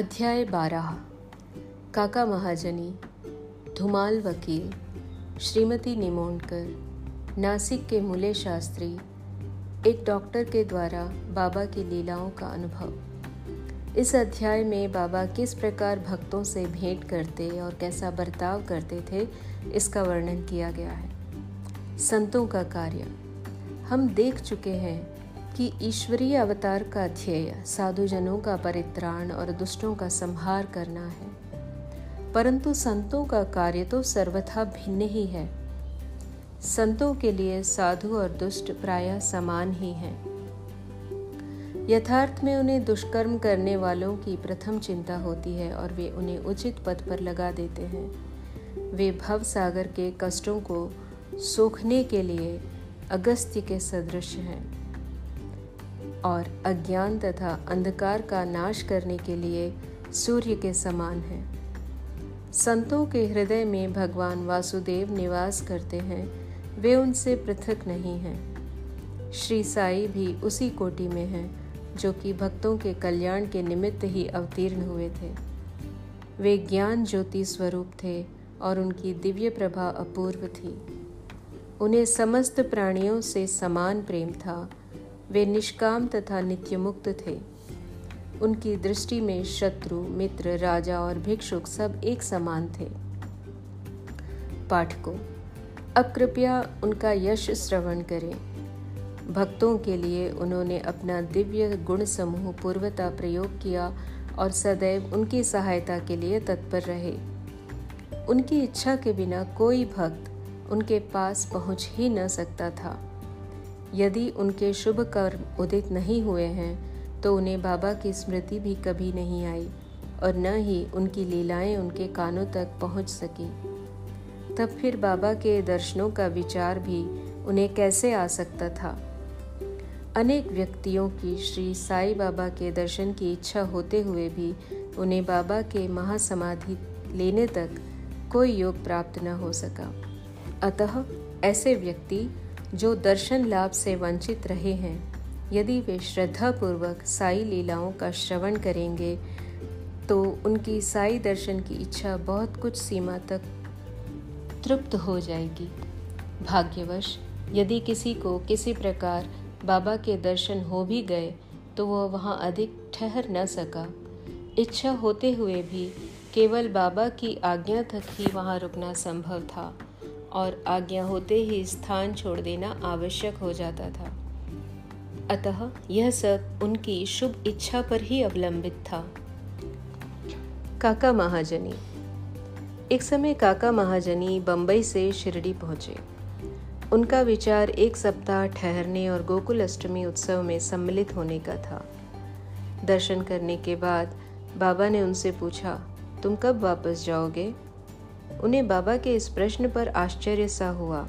अध्याय बारह। काका महाजनी, धुमाल वकील, श्रीमती निमोणकर, नासिक के मूल्य शास्त्री, एक डॉक्टर के द्वारा बाबा की लीलाओं का अनुभव। इस अध्याय में बाबा किस प्रकार भक्तों से भेंट करते और कैसा बर्ताव करते थे, इसका वर्णन किया गया है। संतों का कार्य। हम देख चुके हैं कि ईश्वरीय अवतार का ध्येय साधुजनों का परित्राण और दुष्टों का संहार करना है। परंतु संतों का कार्य तो सर्वथा भिन्न ही है। संतों के लिए साधु और दुष्ट प्राय समान ही हैं। यथार्थ में उन्हें दुष्कर्म करने वालों की प्रथम चिंता होती है और वे उन्हें उचित पद पर लगा देते हैं। वे भव सागर के कष्टों को सोखने के लिए अगस्त्य के सदृश हैं। और अज्ञान तथा अंधकार का नाश करने के लिए सूर्य के समान है। संतों के हृदय में भगवान वासुदेव निवास करते हैं, वे उनसे पृथक नहीं हैं। श्री साई भी उसी कोटि में हैं, जो कि भक्तों के कल्याण के निमित्त ही अवतीर्ण हुए थे। वे ज्ञान ज्योति स्वरूप थे और उनकी दिव्य प्रभा अपूर्व थी। उन्हें समस्त प्राणियों से समान प्रेम था वे निष्काम तथा नित्य मुक्त थे। उनकी दृष्टि में शत्रु, मित्र, राजा और भिक्षुक सब एक समान थे। पाठकों, अब कृपया उनका यश श्रवण करें। भक्तों के लिए उन्होंने अपना दिव्य गुण समूह पूर्वता प्रयोग किया और सदैव उनकी सहायता के लिए तत्पर रहे। उनकी इच्छा के बिना कोई भक्त उनके पास पहुँच ही न सकता था। यदि उनके शुभ कर्म उदित नहीं हुए हैं तो उन्हें बाबा की स्मृति भी कभी नहीं आई, और न ही उनकी लीलाएँ उनके कानों तक पहुँच सकी। तब फिर बाबा के दर्शनों का विचार भी उन्हें कैसे आ सकता था? अनेक व्यक्तियों की श्री साई बाबा के दर्शन की इच्छा होते हुए भी उन्हें बाबा के महासमाधि लेने तक कोई योग प्राप्त न हो सका। अतः ऐसे व्यक्ति जो दर्शन लाभ से वंचित रहे हैं। यदि वे श्रद्धापूर्वक साई लीलाओं का श्रवण करेंगे तो उनकी साई दर्शन की इच्छा बहुत कुछ सीमा तक तृप्त हो जाएगी। भाग्यवश, यदि किसी को किसी प्रकार बाबा के दर्शन हो भी गए तो वह वहाँ अधिक ठहर न सका। इच्छा होते हुए भी केवल बाबा की आज्ञा तक ही वहाँ रुकना संभव था। और आज्ञा होते ही स्थान छोड़ देना आवश्यक हो जाता था। अतः यह सब उनकी शुभ इच्छा पर ही अवलंबित था। काका महाजनी, एक समय काका महाजनी बम्बई से शिरडी पहुँचे। उनका विचार एक सप्ताह ठहरने और गोकुल अष्टमी उत्सव में सम्मिलित होने का था। दर्शन करने के बाद बाबा ने उनसे पूछा, तुम कब वापस जाओगे? उन्हें बाबा के इस प्रश्न पर आश्चर्य सा हुआ।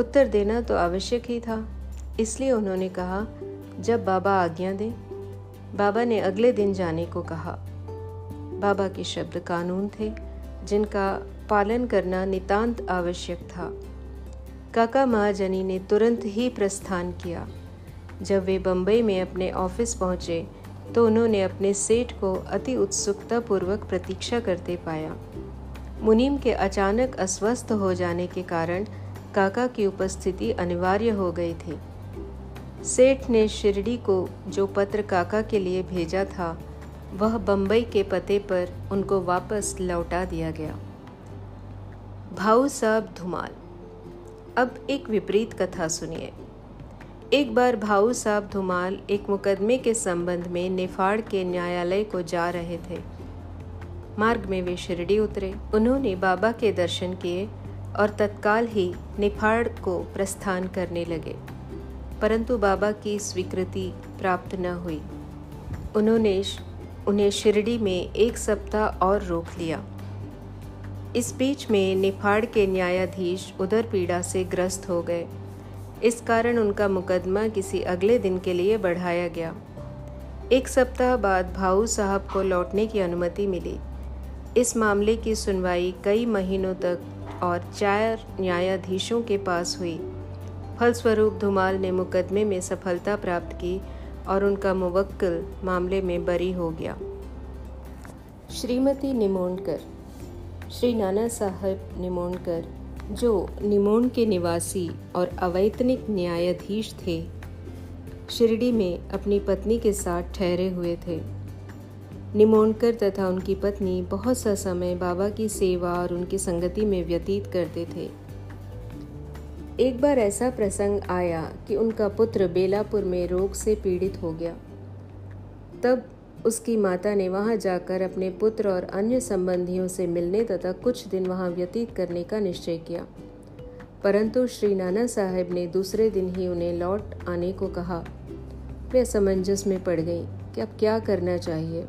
उत्तर देना तो आवश्यक ही था, इसलिए उन्होंने कहा, जब बाबा आज्ञा दें। बाबा ने अगले दिन जाने को कहा। बाबा के शब्द कानून थे, जिनका पालन करना नितांत आवश्यक था। काका महाजनी ने तुरंत ही प्रस्थान किया। जब वे बम्बई में अपने ऑफ़िस पहुँचे तो उन्होंने अपने सेठ को अति उत्सुकतापूर्वक प्रतीक्षा करते पाया। मुनीम के अचानक अस्वस्थ हो जाने के कारण काका की उपस्थिति अनिवार्य हो गई थी। सेठ ने शिरडी को जो पत्र काका के लिए भेजा था, वह बम्बई के पते पर उनको वापस लौटा दिया गया। भाऊ साहब धुमाल। अब एक विपरीत कथा सुनिए। एक बार भाऊ साहब धुमाल एक मुकदमे के संबंध में नेफाड़ के न्यायालय को जा रहे थे। मार्ग में वे शिरडी उतरे। उन्होंने बाबा के दर्शन किए और तत्काल ही निफाड़ को प्रस्थान करने लगे। परंतु बाबा की स्वीकृति प्राप्त न हुई। उन्होंने उन्हें शिरडी में एक सप्ताह और रोक लिया। इस बीच में निफाड़ के न्यायाधीश उधर पीड़ा से ग्रस्त हो गए। इस कारण उनका मुकदमा किसी अगले दिन के लिए बढ़ाया गया। एक सप्ताह बाद भाऊ साहब को लौटने की अनुमति मिली। इस मामले की सुनवाई कई महीनों तक और चार न्यायाधीशों के पास हुई। फलस्वरूप धुमाल ने मुकदमे में सफलता प्राप्त की और उनका मुवक्किल मामले में बरी हो गया। श्रीमती निमोणकर, श्री नाना साहब निमोणकर, जो निमोण के निवासी और अवैतनिक न्यायाधीश थे, शिरडी में अपनी पत्नी के साथ ठहरे हुए थे। निमोणकर तथा उनकी पत्नी बहुत सा समय बाबा की सेवा और उनकी संगति में व्यतीत करते थे। एक बार ऐसा प्रसंग आया कि उनका पुत्र बेलापुर में रोग से पीड़ित हो गया। तब उसकी माता ने वहाँ जाकर अपने पुत्र और अन्य संबंधियों से मिलने तथा कुछ दिन वहाँ व्यतीत करने का निश्चय किया। परंतु श्री नाना साहेब ने दूसरे दिन ही उन्हें लौट आने को कहा। वे असमंजस में पड़ गई कि अब क्या करना चाहिए।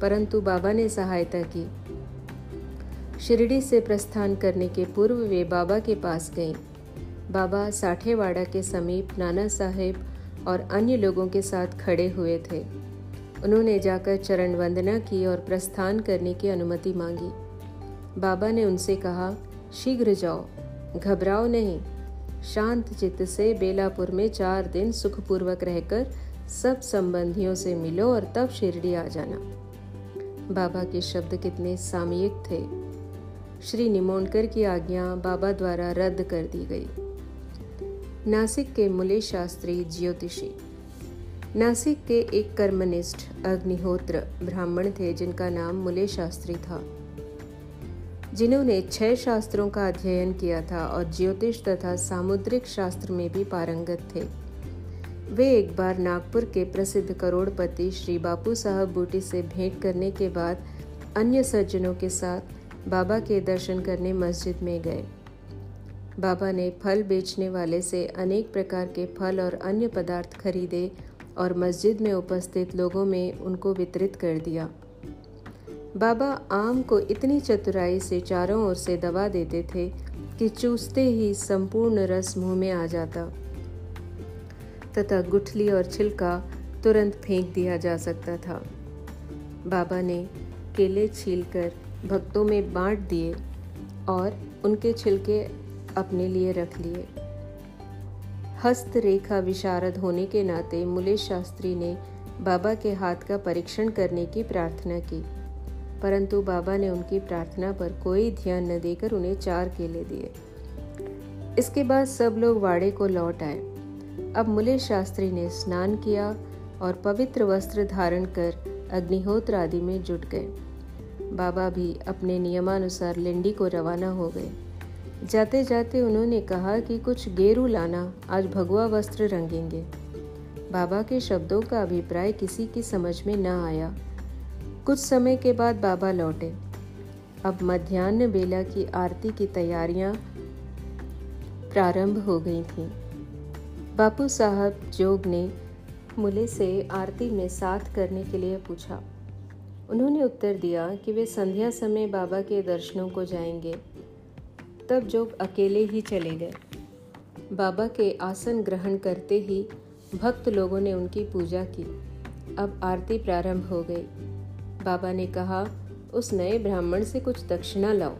परंतु बाबा ने सहायता की। शिरडी से प्रस्थान करने के पूर्व वे बाबा के पास गईं। बाबा साठेवाड़ा के समीप नाना साहेब और अन्य लोगों के साथ खड़े हुए थे। उन्होंने जाकर चरण वंदना की और प्रस्थान करने की अनुमति मांगी। बाबा ने उनसे कहा, शीघ्र जाओ, घबराओ नहीं। शांत चित्त से बेलापुर में चार दिन सुखपूर्वक रहकर सब संबंधियों से मिलो और तब शिरडी आ जाना। बाबा के शब्द कितने सामयिक थे। श्री निमोनकर की आज्ञा बाबा द्वारा रद्द कर दी गई। नासिक के मुले शास्त्री ज्योतिषी। नासिक के एक कर्मनिष्ठ अग्निहोत्र ब्राह्मण थे जिनका नाम मुले शास्त्री था। जिन्होंने छह शास्त्रों का अध्ययन किया था और ज्योतिष तथा सामुद्रिक शास्त्र में भी पारंगत थे। वे एक बार नागपुर के प्रसिद्ध करोड़पति श्री बापू साहब बूटी से भेंट करने के बाद अन्य सज्जनों के साथ बाबा के दर्शन करने मस्जिद में गए। बाबा ने फल बेचने वाले से अनेक प्रकार के फल और अन्य पदार्थ खरीदे और मस्जिद में उपस्थित लोगों में उनको वितरित कर दिया। बाबा आम को इतनी चतुराई से चारों ओर से दबा देते थे कि चूसते ही संपूर्ण रस मुँह में आ जाता। तथा गुठली और छिलका तुरंत फेंक दिया जा सकता था। बाबा ने केले छीलकर भक्तों में बांट दिए और उनके छिलके अपने लिए रख लिए। हस्तरेखा विशारद होने के नाते मुले शास्त्री ने बाबा के हाथ का परीक्षण करने की प्रार्थना की, परंतु बाबा ने उनकी प्रार्थना पर कोई ध्यान न देकर उन्हें चार केले दिए। इसके बाद सब लोग वाड़े को लौट आए। अब मुले शास्त्री ने स्नान किया और पवित्र वस्त्र धारण कर अग्निहोत्र आदि में जुट गए। बाबा भी अपने नियमानुसार लिंडी को रवाना हो गए। जाते जाते उन्होंने कहा कि कुछ गेरू लाना आज भगवा वस्त्र रंगेंगे। बाबा के शब्दों का अभिप्राय किसी की समझ में न आया। कुछ समय के बाद बाबा लौटे। अब मध्यान्ह बेला की आरती की तैयारियाँ प्रारंभ हो गई थीं। बापू साहब जोग ने मुले से आरती में साथ करने के लिए पूछा। उन्होंने उत्तर दिया कि वे संध्या समय बाबा के दर्शनों को जाएँगे। तब जोग अकेले ही चले गए। बाबा के आसन ग्रहण करते ही भक्त लोगों ने उनकी पूजा की। अब आरती प्रारंभ हो गई। बाबा ने कहा, उस नए ब्राह्मण से कुछ दक्षिणा लाओ।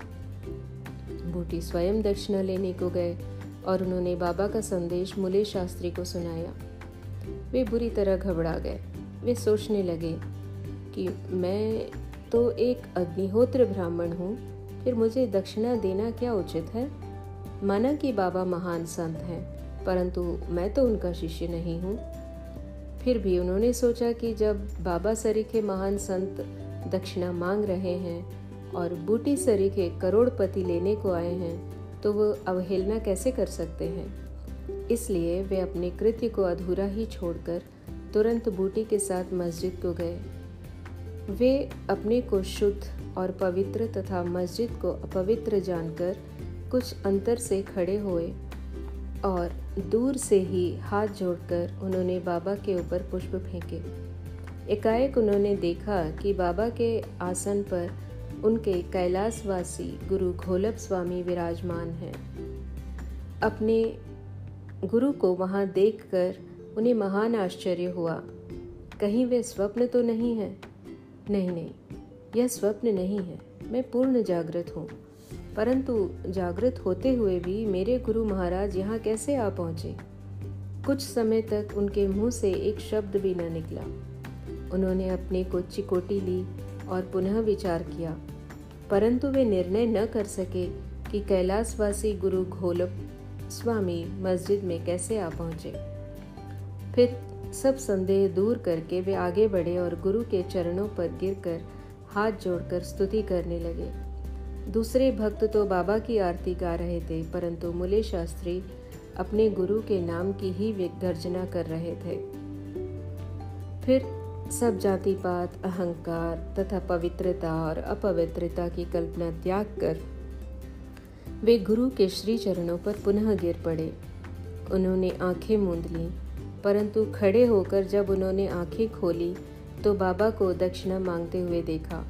बूटी स्वयं दक्षिणा लेने को गए। और उन्होंने बाबा का संदेश मुले शास्त्री को सुनाया। वे बुरी तरह घबरा गए। वे सोचने लगे कि मैं तो एक अग्निहोत्र ब्राह्मण हूँ, फिर मुझे दक्षिणा देना क्या उचित है? माना कि बाबा महान संत हैं, परंतु मैं तो उनका शिष्य नहीं हूँ। फिर भी उन्होंने सोचा कि जब बाबा सरीखे महान संत दक्षिणा मांग रहे हैं और बूटी सरीखे करोड़पति लेने को आए हैं तो वो अवहेलना कैसे कर सकते हैं? इसलिए वे अपने कृत्य को अधूरा ही छोड़कर तुरंत बूटी के साथ मस्जिद को गए। वे अपने को शुद्ध और पवित्र तथा मस्जिद को अपवित्र जानकर कुछ अंतर से खड़े हुए और दूर से ही हाथ जोड़कर उन्होंने बाबा के ऊपर पुष्प फेंके। एकाएक उन्होंने देखा कि बाबा के आसन पर उनके कैलाशवासी गुरु घोलप स्वामी विराजमान हैं। अपने गुरु को वहाँ देखकर उन्हें महान आश्चर्य हुआ। कहीं वे स्वप्न तो नहीं है? नहीं नहीं, यह स्वप्न नहीं है। मैं पूर्ण जागृत हूँ। परंतु जागृत होते हुए भी मेरे गुरु महाराज यहाँ कैसे आ पहुँचे? कुछ समय तक उनके मुँह से एक शब्द भी न निकला। उन्होंने अपने को चिकोटी ली और पुनः विचार किया। परंतु वे निर्णय न कर सके कि कैलाशवासी गुरु घोलप स्वामी मस्जिद में कैसे आ पहुँचे। फिर सब संदेह दूर करके वे आगे बढ़े और गुरु के चरणों पर गिरकर हाथ जोड़कर स्तुति करने लगे। दूसरे भक्त तो बाबा की आरती गा रहे थे, परंतु मुले शास्त्री अपने गुरु के नाम की ही गर्जना कर रहे थे। फिर सब जाति पात अहंकार तथा पवित्रता और अपवित्रता की कल्पना त्याग कर वे गुरु के श्री चरणों पर पुनः गिर पड़े। उन्होंने आँखें मूंद ली, परंतु खड़े होकर जब उन्होंने आँखें खोली तो बाबा को दक्षिणा मांगते हुए देखा।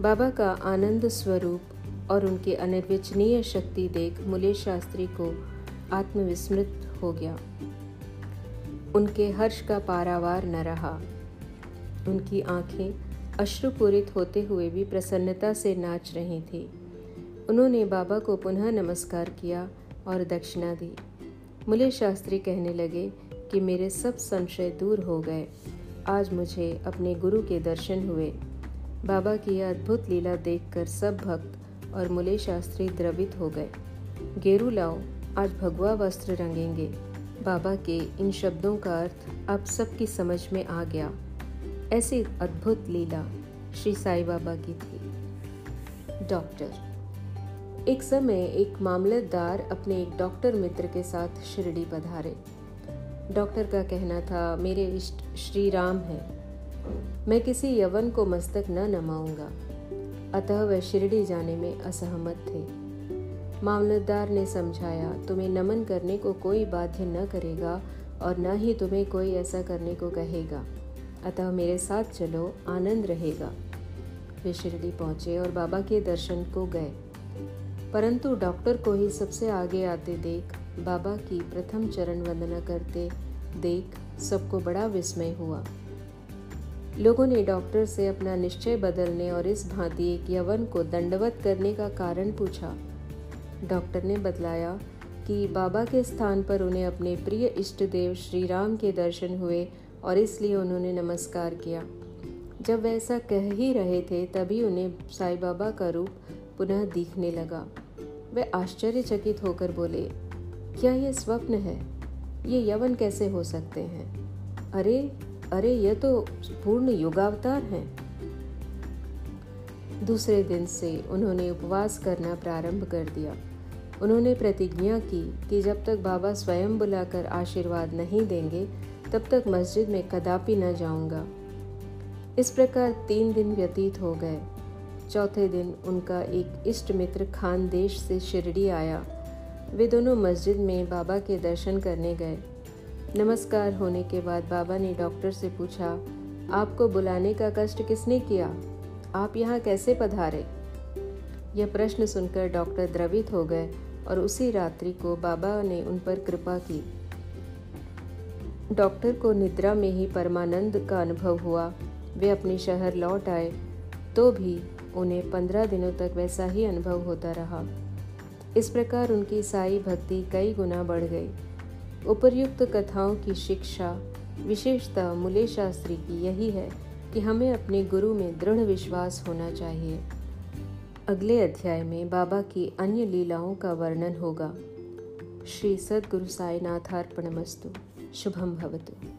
बाबा का आनंद स्वरूप और उनकी अनिर्वचनीय शक्ति देख मुले शास्त्री को आत्मविस्मृत हो गया। उनके हर्ष का पारावार न रहा। उनकी आँखें अश्रुपूरित होते हुए भी प्रसन्नता से नाच रही थी। उन्होंने बाबा को पुनः नमस्कार किया और दक्षिणा दी। मुले शास्त्री कहने लगे कि मेरे सब संशय दूर हो गए। आज मुझे अपने गुरु के दर्शन हुए। बाबा की अद्भुत लीला देखकर सब भक्त और मुले शास्त्री द्रवित हो गए। गेरू लाओ, आज भगवा वस्त्र रंगेंगे। बाबा के इन शब्दों का अर्थ अब सबकी समझ में आ गया। ऐसी अद्भुत लीला श्री साई बाबा की थी। डॉक्टर। एक समय एक मामलतदार अपने एक डॉक्टर मित्र के साथ शिरडी पधारे। डॉक्टर का कहना था, मेरे इष्ट श्री राम हैं। मैं किसी यवन को मस्तक न नमाऊँगा। अतः वह शिरडी जाने में असहमत थे। मामलतदार ने समझाया, तुम्हें नमन करने को कोई बाध्य न करेगा और न ही तुम्हें कोई ऐसा करने को कहेगा। अतः मेरे साथ चलो, आनंद रहेगा। वे शिरडी पहुँचे और बाबा के दर्शन को गए। परंतु डॉक्टर को ही सबसे आगे आते देख, बाबा की प्रथम चरण वंदना करते देख सबको बड़ा विस्मय हुआ। लोगों ने डॉक्टर से अपना निश्चय बदलने और इस भांति एक यवन को दंडवत करने का कारण पूछा। डॉक्टर ने बतलाया कि बाबा के स्थान पर उन्हें अपने प्रिय इष्ट देव श्री राम के दर्शन हुए और इसलिए उन्होंने नमस्कार किया। जब वह ऐसा कह ही रहे थे, तभी उन्हें साईं बाबा का रूप पुनः दिखने लगा। वे आश्चर्यचकित होकर बोले, क्या यह स्वप्न है? ये यवन कैसे हो सकते हैं? अरे अरे यह तो पूर्ण युगावतार हैं। दूसरे दिन से उन्होंने उपवास करना प्रारंभ कर दिया। उन्होंने प्रतिज्ञा की कि जब तक बाबा स्वयं बुलाकर आशीर्वाद नहीं देंगे तब तक मस्जिद में कदापि न जाऊँगा। इस प्रकार तीन दिन व्यतीत हो गए। चौथे दिन उनका एक इष्ट मित्र खान देश से शिरडी आया। वे दोनों मस्जिद में बाबा के दर्शन करने गए। नमस्कार होने के बाद बाबा ने डॉक्टर से पूछा, आपको बुलाने का कष्ट किसने किया? आप यहाँ कैसे पधारे? यह प्रश्न सुनकर डॉक्टर द्रवित हो गए और उसी रात्रि को बाबा ने उन पर कृपा की। डॉक्टर को निद्रा में ही परमानंद का अनुभव हुआ। वे अपने शहर लौट आए तो भी उन्हें पंद्रह दिनों तक वैसा ही अनुभव होता रहा। इस प्रकार उनकी साई भक्ति कई गुना बढ़ गई। उपर्युक्त कथाओं की शिक्षा, विशेषता मूल्य शास्त्री की यही है कि हमें अपने गुरु में दृढ़ विश्वास होना चाहिए। अगले अध्याय में बाबा की अन्य लीलाओं का वर्णन होगा। श्री सद्गुरु साईनाथार्पणमस्तु शुभम भवतु।